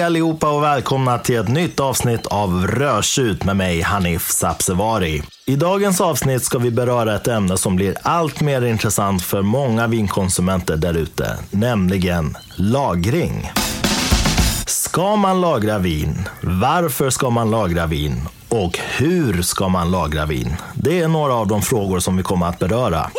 Hej allihopa och välkomna till ett nytt avsnitt av Rörsut med mig Hanif Sapsevari. I dagens avsnitt ska vi beröra ett ämne som blir allt mer intressant för många vinkonsumenter där ute, nämligen lagring. Ska man lagra vin? Varför ska man lagra vin? Och hur ska man lagra vin? Det är några av de frågor som vi kommer att beröra.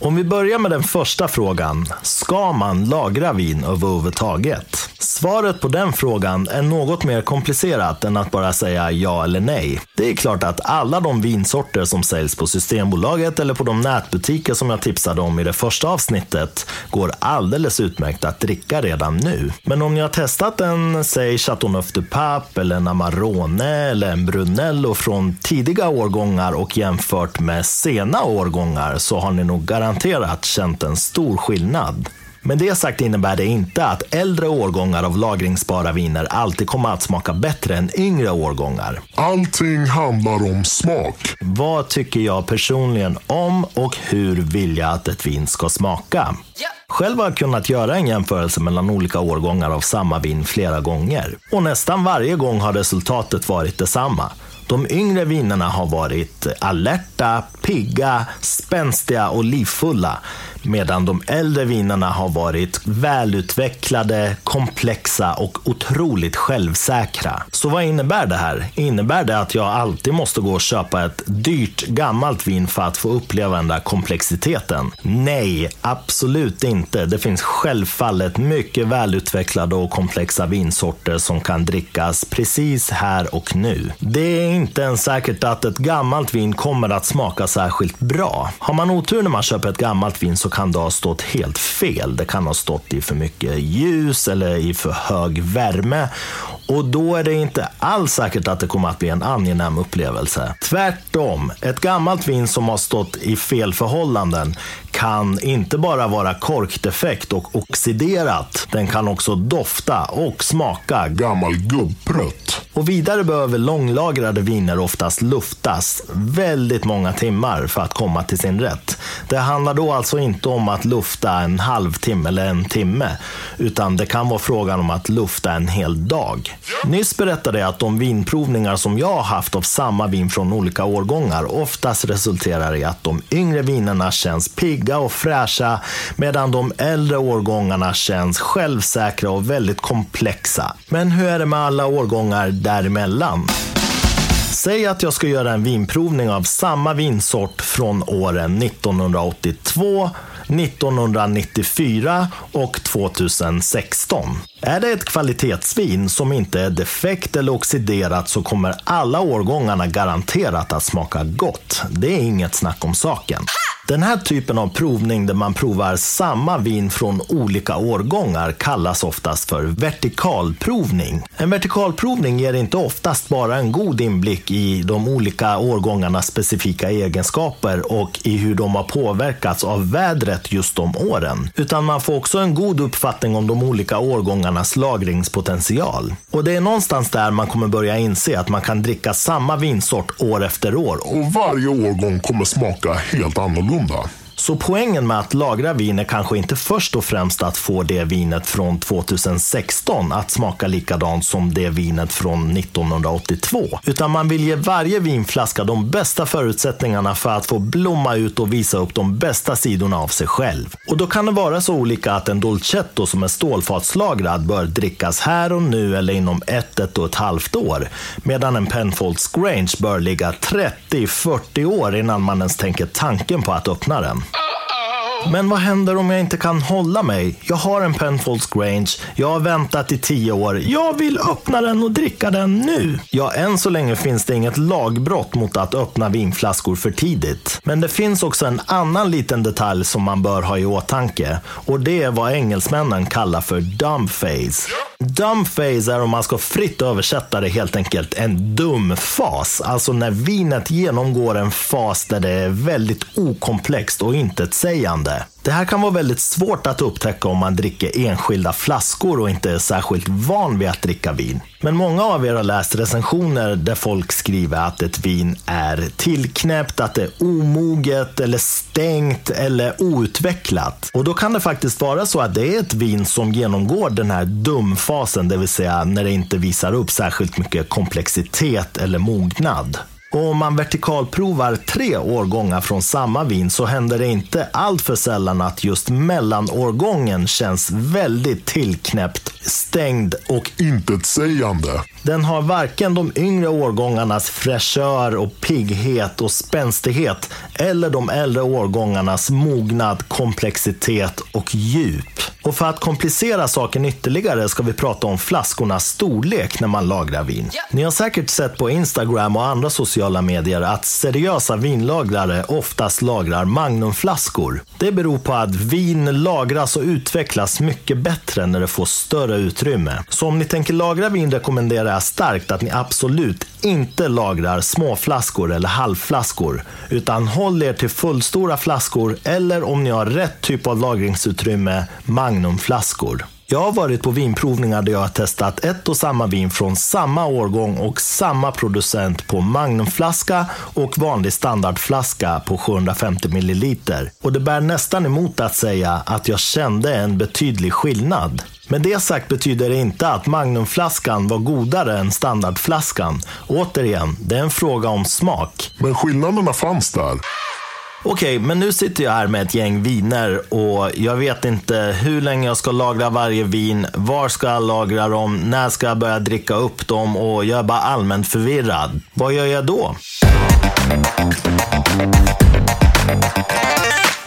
Om vi börjar med den första frågan. Ska man lagra vin överhuvudtaget? Svaret på den frågan är något mer komplicerat än att bara säga ja eller nej. Det är klart att alla de vinsorter som säljs på Systembolaget eller på de nätbutiker som jag tipsade om i det första avsnittet går alldeles utmärkt att dricka redan nu. Men om ni har testat en, säg Chateauneuf du Pape eller en Amarone eller en Brunello från tidiga årgångar och jämfört med sena årgångar så har ni nog garanterat känt en stor skillnad. Med det sagt innebär det inte att äldre årgångar av lagringsbara viner alltid kommer att smaka bättre än yngre årgångar. Allting handlar om smak. Vad tycker jag personligen om och hur vill jag att ett vin ska smaka? Själv har jag kunnat göra en jämförelse mellan olika årgångar av samma vin flera gånger. Och nästan varje gång har resultatet varit detsamma. De yngre vinerna har varit alerta, pigga, spänstiga och livfulla. Medan de äldre vinerna har varit välutvecklade, komplexa och otroligt självsäkra. Så vad innebär det här? Innebär det att jag alltid måste gå och köpa ett dyrt gammalt vin för att få uppleva den där komplexiteten? Nej, absolut inte. Det finns självfallet mycket välutvecklade och komplexa vinsorter som kan drickas precis här och nu. Det är inte ens säkert att ett gammalt vin kommer att smaka särskilt bra. Har man otur när man köper ett gammalt vin så kan det ha stått helt fel. Det kan ha stått i för mycket ljus eller i för hög värme. Och då är det inte alls säkert att det kommer att bli en angenäm upplevelse. Tvärtom, ett gammalt vin som har stått i fel förhållanden kan inte bara vara korkdefekt och oxiderat. Den kan också dofta och smaka Gammal gubbprutt. och vidare behöver långlagrade viner oftast luftas väldigt många timmar för att komma till sin rätt. Det handlar då alltså inte om att lufta en halvtimme eller en timme, utan det kan vara frågan om att lufta en hel dag. Nyss berättade jag att de vinprovningar som jag har haft av samma vin från olika årgångar oftast resulterar i att de yngre vinerna känns pigga och fräscha, medan de äldre årgångarna känns självsäkra och väldigt komplexa. Men hur är det med alla årgångar däremellan? Säg att jag ska göra en vinprovning av samma vinsort från åren 1982, 1994 och 2016. Är det ett kvalitetsvin som inte är defekt eller oxiderat så kommer alla årgångarna garanterat att smaka gott. Det är inget snack om saken. Den här typen av provning där man provar samma vin från olika årgångar kallas oftast för vertikalprovning. En vertikalprovning ger inte oftast bara en god inblick i de olika årgångarnas specifika egenskaper och i hur de har påverkats av vädret just de åren. Utan man får också en god uppfattning om de olika årgångarnas lagringspotential. Och det är någonstans där man kommer börja inse att man kan dricka samma vinsort år efter år Och varje årgång kommer smaka helt annorlunda. rumba? Så poängen med att lagra vin är kanske inte först och främst att få det vinet från 2016 att smaka likadant som det vinet från 1982. Utan man vill ge varje vinflaska de bästa förutsättningarna för att få blomma ut och visa upp de bästa sidorna av sig själv. Och då kan det vara så olika att en Dolcetto som är stålfatslagrad bör drickas här och nu eller inom ett, ett och ett halvt år. Medan en Penfolds Grange bör ligga 30-40 år innan man ens tänker tanken på att öppna den. Men vad händer om jag inte kan hålla mig? Jag har en Penfolds Grange, jag har väntat i tio år, jag vill öppna den och dricka den nu. Ja, än så länge finns det inget lagbrott mot att öppna vinflaskor för tidigt. Men det finns också en annan liten detalj som man bör ha i åtanke och det är vad engelsmännen kallar för dumb phase. Dumb phase är om man ska fritt översätta det helt enkelt en dum fas. Alltså när vinet genomgår en fas där det är väldigt okomplext och intetsägande. Det här kan vara väldigt svårt att upptäcka om man dricker enskilda flaskor och inte är särskilt van vid att dricka vin. Men många av er har läst recensioner där folk skriver att ett vin är tillknäppt, att det är omoget eller stängt eller outvecklat. Och då kan det faktiskt vara så att det är ett vin som genomgår den här dumfasen, det vill säga när det inte visar upp särskilt mycket komplexitet eller mognad. Och om man vertikalprovar tre årgångar från samma vin så händer det inte allt för sällan att just mellanårgången känns väldigt tillknäppt, stängd och intetsägande. Den har varken de yngre årgångarnas fräschör och pigghet och spänstighet eller de äldre årgångarnas mognad, komplexitet och djup. Och för att komplicera saken ytterligare ska vi prata om flaskornas storlek när man lagrar vin. Ni har säkert sett på Instagram och andra sociala medier att seriösa vinlagrare oftast lagrar magnumflaskor. Det beror på att vin lagras och utvecklas mycket bättre när det får större utrymme. Så om ni tänker lagra vin rekommenderar jag starkt att ni absolut inte lagrar småflaskor eller halvflaskor, utan håll er till fullstora flaskor eller om ni har rätt typ av lagringsutrymme, magnumflaskor. Jag har varit på vinprovningar där jag har testat ett och samma vin från samma årgång och samma producent på magnumflaska och vanlig standardflaska på 750 ml. Och det bär nästan emot att säga att jag kände en betydlig skillnad. Med det sagt betyder det inte att magnumflaskan var godare än standardflaskan. Återigen, det är en fråga om smak. Men skillnaderna fanns där. Okej, men nu sitter jag här med ett gäng viner och jag vet inte hur länge jag ska lagra varje vin, var ska jag lagra dem, när ska jag börja dricka upp dem och jag är bara allmänt förvirrad. Vad gör jag då?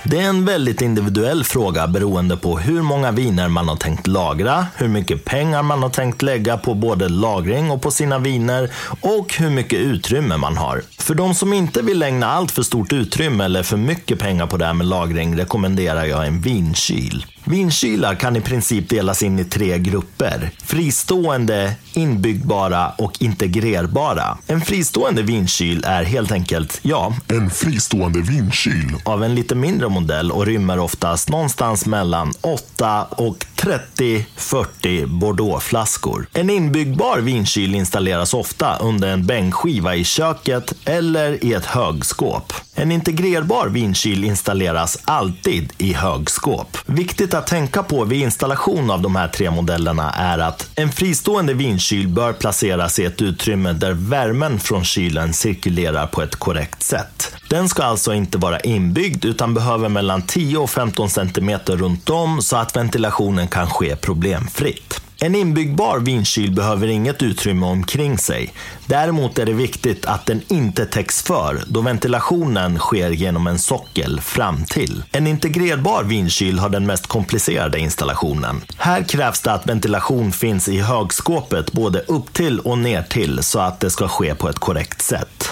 Det är en väldigt individuell fråga beroende på hur många viner man har tänkt lagra, hur mycket pengar man har tänkt lägga på både lagring och på sina viner och hur mycket utrymme man har. För de som inte vill ägna allt för stort utrymme eller för mycket pengar på det här med lagring rekommenderar jag en vinkyl. Vinkylar kan i princip delas in i tre grupper. Fristående, inbyggbara och integrerbara. En fristående vinkyl är helt enkelt, ja, En fristående vinkyl. av en lite mindre modell och rymmer oftast någonstans mellan 8 och 30-40 Bordeauxflaskor. En inbyggbar vinkyl installeras ofta under en bänkskiva i köket eller i ett högskåp. En integrerbar vinkyl installeras alltid i högskåp. Viktigt att tänka på vid installation av de här tre modellerna är att en fristående vinkyl bör placeras i ett utrymme där värmen från kylen cirkulerar på ett korrekt sätt. Den ska alltså inte vara inbyggd utan behöver mellan 10 och 15 cm runt om så att ventilationen kan ske problemfritt. En inbyggbar vinkyl behöver inget utrymme omkring sig. Däremot är det viktigt att den inte täcks för då ventilationen sker genom en sockel fram till. En integrerbar vinkyl har den mest komplicerade installationen. Här krävs det att ventilation finns i högskåpet både upp till och ner till så att det ska ske på ett korrekt sätt.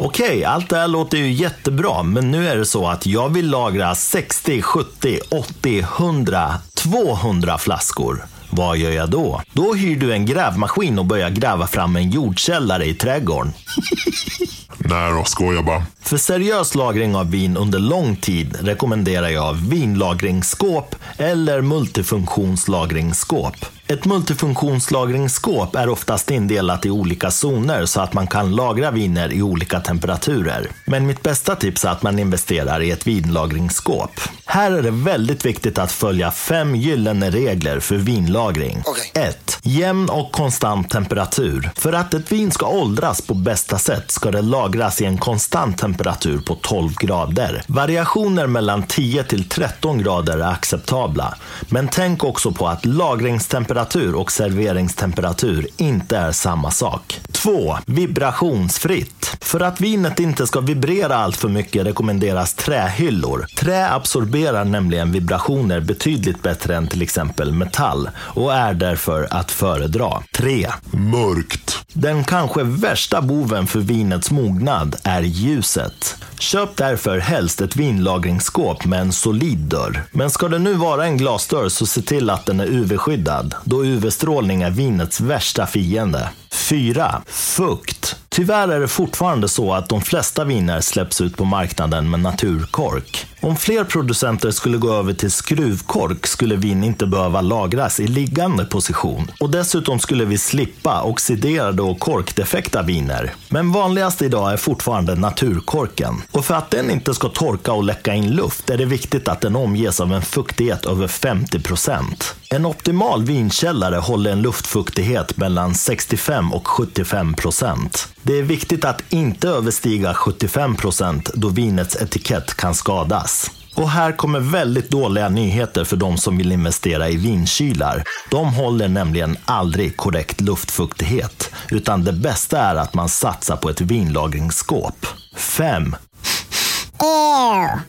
Okej, allt det här låter ju jättebra, men nu är det så att jag vill lagra 60, 70, 80, 100, 200 flaskor. Vad gör jag då? Då hyr du en grävmaskin och börjar gräva fram en jordkällare i trädgården. Nej då, skojar bara. För seriös lagring av vin under lång tid rekommenderar jag vinlagringsskåp eller multifunktionslagringsskåp. Ett multifunktionslagringsskåp är oftast indelat i olika zoner så att man kan lagra viner i olika temperaturer. Men mitt bästa tips är att man investerar i ett vinlagringsskåp. Här är det väldigt viktigt att följa fem gyllene regler för vinlagring. Okej. 1. Jämn och konstant temperatur. För att ett vin ska åldras på bästa sätt ska det lagras i en konstant temperatur på 12 grader. Variationer mellan 10 till 13 grader är acceptabla. Men tänk också på att lagringstemperatur och serveringstemperatur inte är samma sak. 2. Vibrationsfritt. För att vinet inte ska vibrera allt för mycket rekommenderas trähyllor. Trä absorberar nämligen vibrationer betydligt bättre än till exempel metall och är därför att föredra. 3. Mörkt. Den kanske värsta boven för vinets mognad är ljuset. Köp därför helst ett vinlagringsskåp med en solid dörr. Men ska det nu vara en glasdörr så se till att den är UV-skyddad, då UV-strålning är vinets värsta fiende. 4. Fukt. Tyvärr är det fortfarande så att de flesta viner släpps ut på marknaden med naturkork. Om fler producenter skulle gå över till skruvkork skulle vin inte behöva lagras i liggande position. Och dessutom skulle vi slippa oxiderade och korkdefekta viner. Men vanligast idag är fortfarande naturkorken. Och för att den inte ska torka och läcka in luft är det viktigt att den omges av en fuktighet över 50 procent. En optimal vinkällare håller en luftfuktighet mellan 65 och 75 procent. Det är viktigt att inte överstiga 75 procent då vinets etikett kan skadas. Och här kommer väldigt dåliga nyheter för de som vill investera i vinkylar. De håller nämligen aldrig korrekt luftfuktighet, utan det bästa är att man satsar på ett vinlagringsskåp. 5.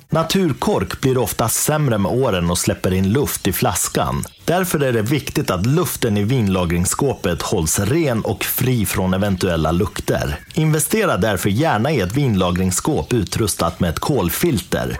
Naturkork blir ofta sämre med åren och släpper in luft i flaskan. Därför är det viktigt att luften i vinlagringsskåpet hålls ren och fri från eventuella lukter. Investera därför gärna i ett vinlagringsskåp utrustat med ett kolfilter.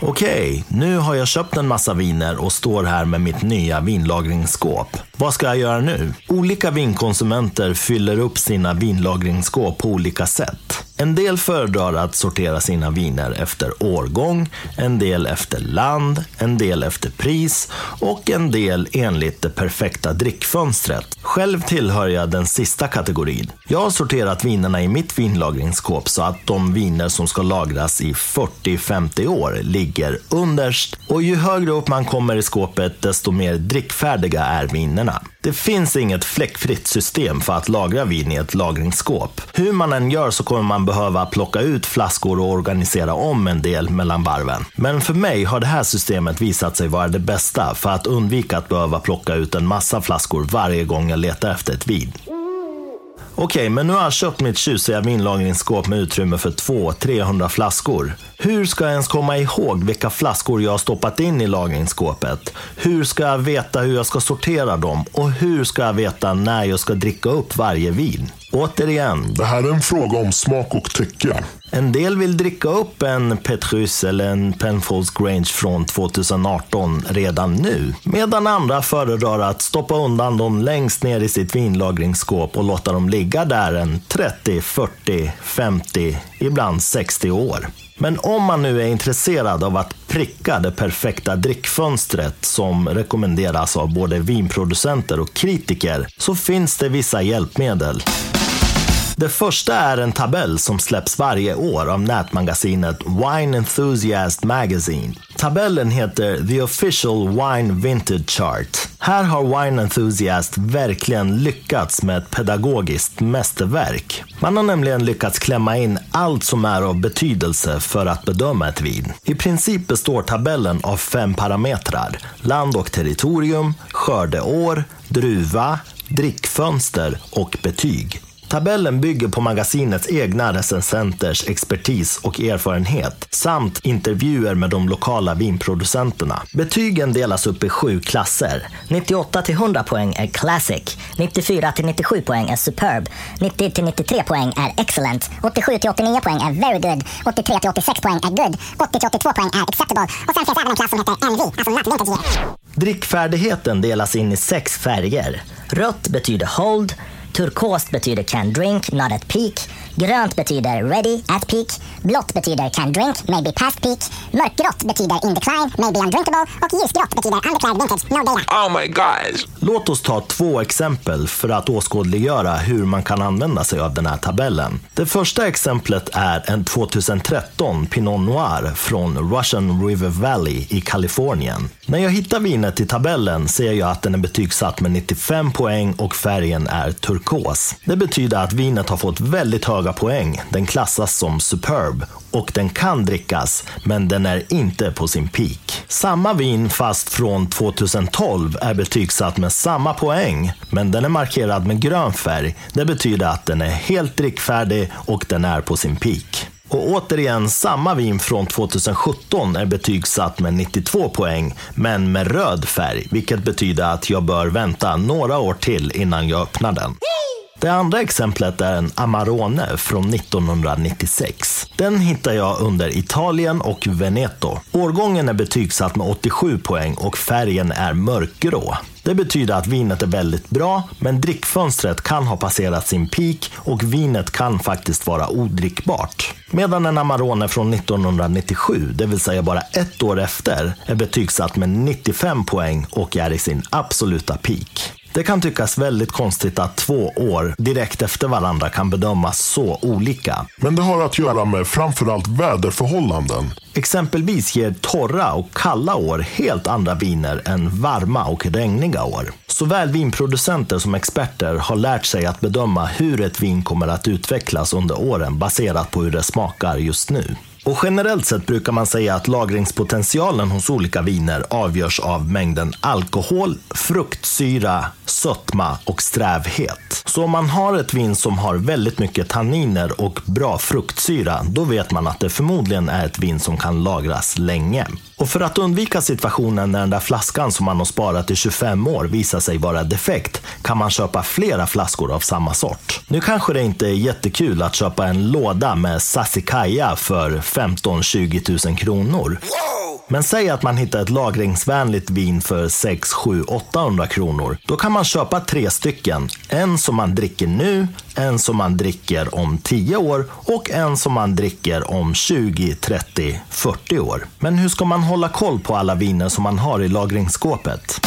Okej, nu har jag köpt en massa viner och står här med mitt nya vinlagringsskåp. Vad ska jag göra nu? Olika vinkonsumenter fyller upp sina vinlagringsskåp på olika sätt. En del föredrar att sortera sina viner efter årgång, en del efter land, en del efter pris och en del enligt det perfekta drickfönstret. Själv tillhör jag den sista kategorin. Jag har sorterat vinerna i mitt vinlagringsskåp så att de viner som ska lagras i 40-50 år ligger underst och ju högre upp man kommer i skåpet desto mer drickfärdiga är vinerna. Det finns inget fläckfritt system för att lagra vin i ett lagringsskåp. Hur man än gör så kommer man behöva plocka ut flaskor och organisera om en del mellan varven. Men för mig har det här systemet visat sig vara det bästa för att undvika att behöva plocka ut en massa flaskor varje gång jag letar efter ett vin. Okej, men nu har jag köpt mitt tjusiga vinlagringsskåp med utrymme för 200-300 flaskor. Hur ska jag ens komma ihåg vilka flaskor jag har stoppat in i lagringsskåpet? Hur ska jag veta hur jag ska sortera dem? Och hur ska jag veta när jag ska dricka upp varje vin? Återigen. Det här är en fråga om smak och tycke. En del vill dricka upp en Petrus eller en Penfolds Grange från 2018 redan nu. Medan andra föredrar att stoppa undan dem längst ner i sitt vinlagringsskåp och låta dem ligga där en 30, 40, 50, ibland 60 år. Men om man nu är intresserad av att pricka det perfekta drickfönstret som rekommenderas av både vinproducenter och kritiker så finns det vissa hjälpmedel. Det första är en tabell som släpps varje år av nätmagasinet Wine Enthusiast Magazine. Tabellen heter The Official Wine Vintage Chart. Här har Wine Enthusiast verkligen lyckats med ett pedagogiskt mästerverk. Man har nämligen lyckats klämma in allt som är av betydelse för att bedöma ett vin. I princip består tabellen av fem parametrar. Land och territorium, skördeår, druva, drickfönster och betyg. Tabellen bygger på magasinets egna recensenters expertis och erfarenhet samt intervjuer med de lokala vinproducenterna. Betygen delas upp i sju klasser. 98 till 100 poäng är Classic, 94 till 97 poäng är Superb, 90 till 93 poäng är Excellent, 87 till 89 poäng är Very Good, 83 till 86 poäng är Good, 80 till 82 poäng är Acceptable och sen finns även en klass som heter NV, alltså Not Vintage Drickfärdigheten delas in i sex färger. Rött betyder Hold, Turkost betyder can drink, not at peak. Grönt betyder ready, at peak. Blått betyder can drink, maybe past peak. Mörkgrått betyder in decline, maybe undrinkable. Och ljusgrått betyder undeclared vintage, no data. Oh my god! Låt oss ta två exempel för att åskådliggöra hur man kan använda sig av den här tabellen. Det första exemplet är en 2013 Pinot Noir från Russian River Valley i Kalifornien. När jag hittar vinet i tabellen ser jag att den är betygsatt med 95 poäng och färgen är turkos. Det betyder att vinet har fått väldigt höga poäng. Den klassas som superb och den kan drickas, men den är inte på sin peak. Samma vin fast från 2012 är betygsatt med samma poäng, men den är markerad med grön färg. Det betyder att den är helt drickfärdig och den är på sin peak. Och återigen, samma vin från 2017 är betygsatt med 92 poäng, men med röd färg, vilket betyder att jag bör vänta några år till innan jag öppnar den. Det andra exemplet är en Amarone från 1996. Den hittar jag under Italien och Veneto. Årgången är betygsatt med 87 poäng och färgen är mörkgrå. Det betyder att vinet är väldigt bra, men drickfönstret kan ha passerat sin peak och vinet kan faktiskt vara odrickbart. Medan en Amarone från 1997, det vill säga bara ett år efter, är betygsatt med 95 poäng och är i sin absoluta peak. Det kan tyckas väldigt konstigt att två år direkt efter varandra kan bedömas så olika. Men det har att göra med framförallt väderförhållanden. Exempelvis ger torra och kalla år helt andra viner än varma och regniga år. Såväl vinproducenter som experter har lärt sig att bedöma hur ett vin kommer att utvecklas under åren baserat på hur det smakar just nu. Och generellt sett brukar man säga att lagringspotentialen hos olika viner avgörs av mängden alkohol, fruktsyra, sötma och strävhet. Så om man har ett vin som har väldigt mycket tanniner och bra fruktsyra, då vet man att det förmodligen är ett vin som kan lagras länge. Och för att undvika situationen när den där flaskan som man har sparat i 25 år visar sig vara defekt kan man köpa flera flaskor av samma sort. Nu kanske det inte är jättekul att köpa en låda med Sassicaia för 15-20 000 kronor. Men säg att man hittar ett lagringsvänligt vin för 6, 7, 800 kronor. Då kan man köpa tre stycken. En som man dricker nu, en som man dricker om 10 år och en som man dricker om 20, 30, 40 år. Men hur ska man hålla koll på alla viner som man har i lagringsskåpet?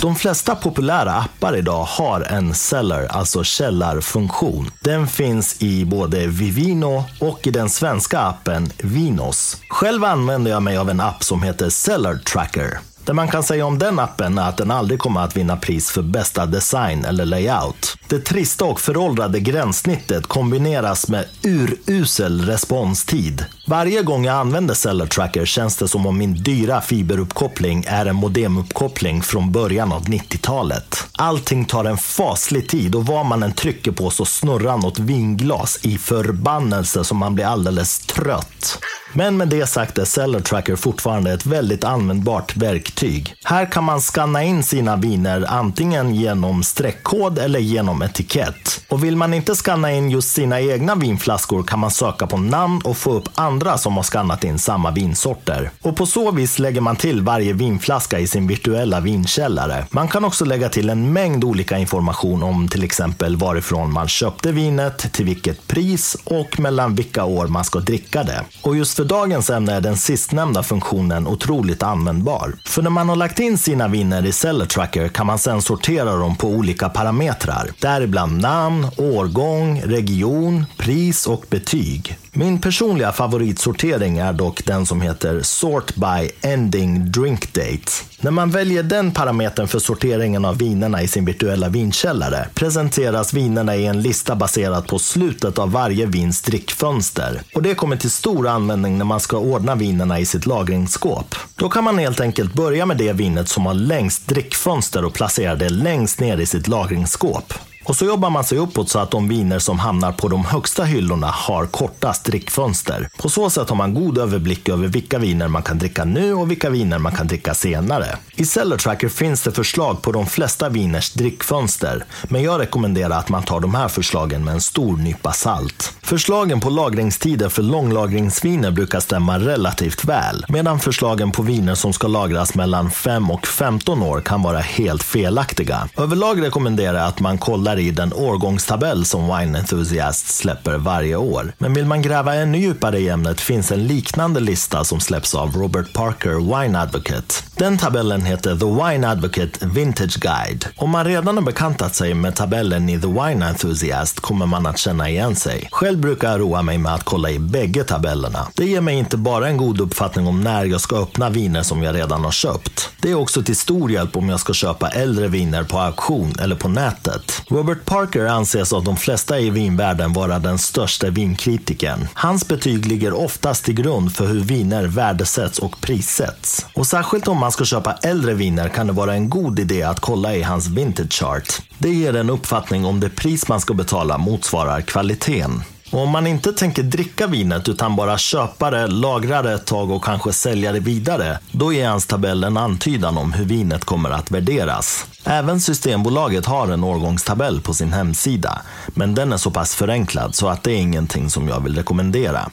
De flesta populära appar idag har en seller, alltså källarfunktion. Den finns i både Vivino och i den svenska appen Vinos. Själv använder jag mig av en app som heter Seller Tracker. Det man kan säga om den appen är att den aldrig kommer att vinna pris för bästa design eller layout. Det trista och föråldrade gränssnittet kombineras med urusel responstid. Varje gång jag använder Cellar Tracker känns det som om min dyra fiberuppkoppling är en modemuppkoppling från början av 90-talet. Allting tar en faslig tid och vad man än trycker på så snurrar något vinglas i förbannelse som man blir alldeles trött. Men med det sagt är Cellar Tracker fortfarande ett väldigt användbart verktyg. Här kan man skanna in sina viner antingen genom streckkod eller genom etikett. Och vill man inte skanna in just sina egna vinflaskor kan man söka på namn och få upp andra som har skannat in samma vinsorter. Och på så vis lägger man till varje vinflaska i sin virtuella vinkällare. Man kan också lägga till en mängd olika information om till exempel varifrån man köpte vinet, till vilket pris och mellan vilka år man ska dricka det. Och just för dagens ämne är den sistnämnda funktionen otroligt användbar. För när man har lagt in sina viner i Seller Tracker kan man sedan sortera dem på olika parametrar. Däribland namn, årgång, region, pris och betyg. Min personliga favoritsortering är dock den som heter Sort by Ending Drink Date. När man väljer den parametern för sorteringen av vinerna i sin virtuella vinkällare presenteras vinerna i en lista baserad på slutet av varje vins drickfönster. Och det kommer till stor användning när man ska ordna vinerna i sitt lagringsskåp. Då kan man helt enkelt börja med det vinet som har längst drickfönster och placera det längst ner i sitt lagringsskåp. Och så jobbar man sig uppåt så att de viner som hamnar på de högsta hyllorna har kortast drickfönster. På så sätt har man god överblick över vilka viner man kan dricka nu och vilka viner man kan dricka senare. I Cellar Tracker finns det förslag på de flesta viners drickfönster, men jag rekommenderar att man tar de här förslagen med en stor nypa salt. Förslagen på lagringstider för långlagringsviner brukar stämma relativt väl, medan förslagen på viner som ska lagras mellan 5 och 15 år kan vara helt felaktiga. Överlag rekommenderar jag att man kollar i den årgångstabell som Wine Enthusiast släpper varje år. Men vill man gräva ännu djupare i ämnet finns en liknande lista som släpps av Robert Parker Wine Advocate. Den tabellen heter The Wine Advocate Vintage Guide. Om man redan har bekantat sig med tabellen i The Wine Enthusiast kommer man att känna igen sig. Själv brukar jag roa mig med att kolla i bägge tabellerna. Det ger mig inte bara en god uppfattning om när jag ska öppna viner som jag redan har köpt. Det är också till stor hjälp om jag ska köpa äldre viner på auktion eller på nätet. Robert Robert Parker anses av de flesta i vinvärlden vara den största vinkritikern. Hans betyg ligger oftast till grund för hur viner värdesätts och prissätts. Och särskilt om man ska köpa äldre viner kan det vara en god idé att kolla i hans vintage chart. Det ger en uppfattning om det pris man ska betala motsvarar kvaliteten. Och om man inte tänker dricka vinet utan bara köpa det, lagra det ett tag och kanske sälja det vidare, då ger hans tabell en antydan om hur vinet kommer att värderas. Även Systembolaget har en årgångstabell på sin hemsida, men den är så pass förenklad så att det är ingenting som jag vill rekommendera.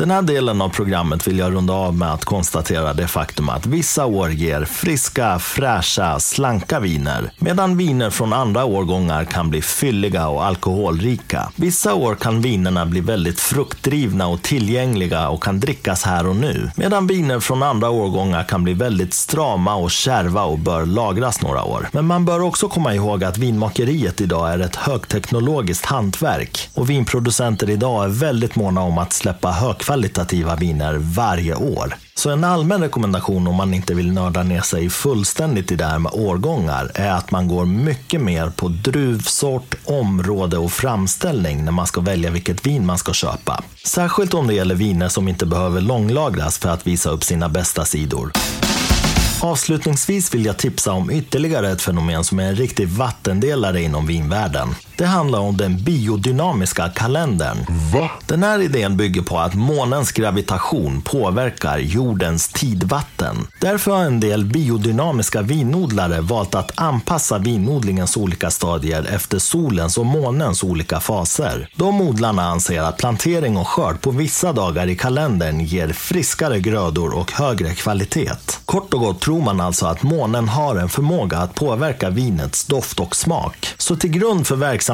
Den här delen av programmet vill jag runda av med att konstatera det faktum att vissa år ger friska, fräscha, slanka viner. Medan viner från andra årgångar kan bli fylliga och alkoholrika. Vissa år kan vinerna bli väldigt fruktdrivna och tillgängliga och kan drickas här och nu. Medan viner från andra årgångar kan bli väldigt strama och kärva och bör lagras några år. Men man bör också komma ihåg att vinmakeriet idag är ett högteknologiskt hantverk och vinproducenter idag är väldigt måna om att släppa högkvalitativa viner varje år. Så en allmän rekommendation om man inte vill nörda ner sig fullständigt i det här med årgångar är att man går mycket mer på druvsort, område och framställning när man ska välja vilket vin man ska köpa. Särskilt om det gäller viner som inte behöver långlagras för att visa upp sina bästa sidor. Avslutningsvis vill jag tipsa om ytterligare ett fenomen som är en riktig vattendelare inom vinvärlden. Det handlar om den biodynamiska kalendern. Va? Den här idén bygger på att månens gravitation påverkar jordens tidvatten. Därför har en del biodynamiska vinodlare valt att anpassa vinodlingens olika stadier efter solens och månens olika faser. De odlarna anser att plantering och skörd på vissa dagar i kalendern ger friskare grödor och högre kvalitet. Kort och gott tror man alltså att månen har en förmåga att påverka vinets doft och smak. Så till grund för verksamheten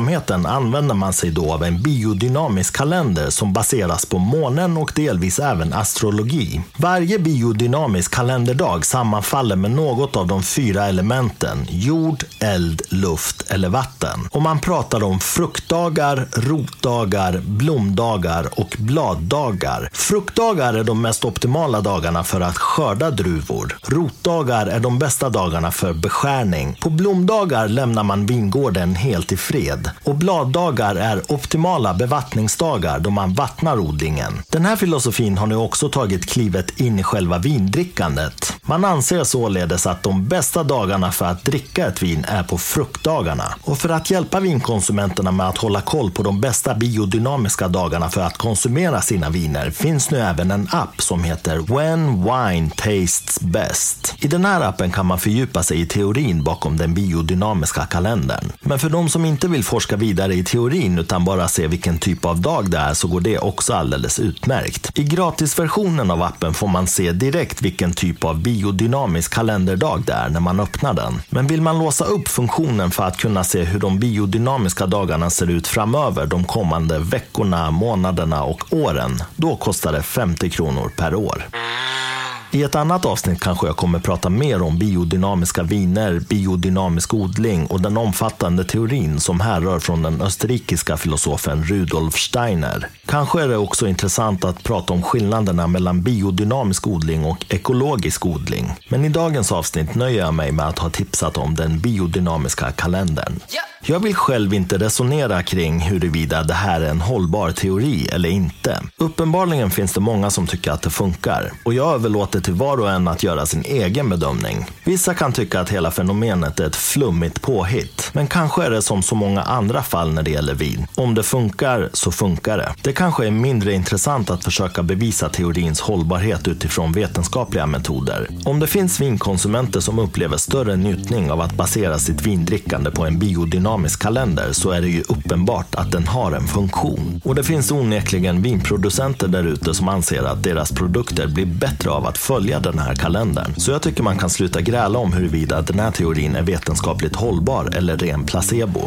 använder man sig då av en biodynamisk kalender som baseras på månen och delvis även astrologi. Varje biodynamisk kalenderdag sammanfaller med något av de fyra elementen jord, eld, luft eller vatten. Och man pratar om fruktdagar, rotdagar, blomdagar och bladdagar. Fruktdagar är de mest optimala dagarna för att skörda druvor. Rotdagar är de bästa dagarna för beskärning. På blomdagar lämnar man vingården helt i fred. Och bladdagar är optimala bevattningsdagar då man vattnar odlingen. Den här filosofin har nu också tagit klivet in i själva vindrickandet. Man anser således att de bästa dagarna för att dricka ett vin är på fruktdagarna. Och för att hjälpa vinkonsumenterna med att hålla koll på de bästa biodynamiska dagarna för att konsumera sina viner finns nu även en app som heter When Wine Tastes Best. I den här appen kan man fördjupa sig i teorin bakom den biodynamiska kalendern. Men för de som inte vill forska vidare i teorin utan bara se vilken typ av dag det är så går det också alldeles utmärkt. I gratisversionen av appen får man se direkt vilken typ av biodynamisk kalenderdag det är när man öppnar den. Men vill man låsa upp funktionen för att kunna se hur de biodynamiska dagarna ser ut framöver de kommande veckorna, månaderna och åren, då kostar det 50 kronor per år. I ett annat avsnitt kanske jag kommer prata mer om biodynamiska viner, biodynamisk odling och den omfattande teorin som härrör från den österrikiska filosofen Rudolf Steiner. Kanske är det också intressant att prata om skillnaderna mellan biodynamisk odling och ekologisk odling. Men i dagens avsnitt nöjer jag mig med att ha tipsat om den biodynamiska kalendern. Jag vill själv inte resonera kring huruvida det här är en hållbar teori eller inte. Uppenbarligen finns det många som tycker att det funkar och jag överlåter till var och en att göra sin egen bedömning. Vissa kan tycka att hela fenomenet är ett flummigt påhitt, men kanske är det som så många andra fall när det gäller vin. Om det funkar så funkar det. Det kanske är mindre intressant att försöka bevisa teorins hållbarhet utifrån vetenskapliga metoder. Om det finns vinkonsumenter som upplever större njutning av att basera sitt vindrickande på en biodynamisk kalender så är det ju uppenbart att den har en funktion. Och det finns onekligen vinproducenter där ute som anser att deras produkter blir bättre av att följa den här kalendern. Så jag tycker man kan sluta gräla om huruvida den här teorin är vetenskapligt hållbar eller ren placebo.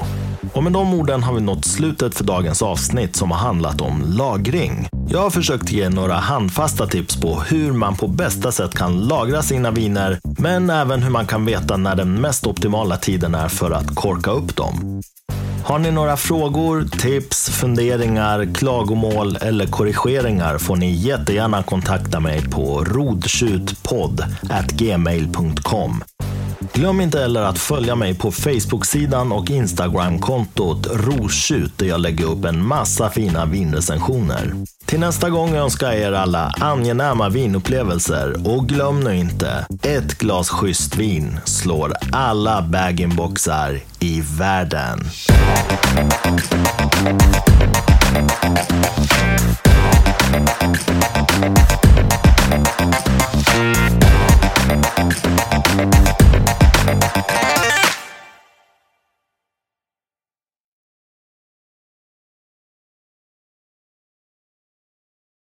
Och med de orden har vi nått slutet för dagens avsnitt som har handlat om lagring. Jag har försökt ge några handfasta tips på hur man på bästa sätt kan lagra sina viner, men även hur man kan veta när den mest optimala tiden är för att korka upp dem. Har ni några frågor, tips, funderingar, klagomål eller korrigeringar får ni jättegärna kontakta mig på rodtjutpodd.gmail.com. Glöm inte heller att följa mig på Facebook-sidan och Instagram-kontot Rotjut där jag lägger upp en massa fina vinrecensioner. Till nästa gång önskar jag er alla angenäma vinupplevelser och glöm nu inte, ett glas schysst vin slår alla bag-in-boxar i världen.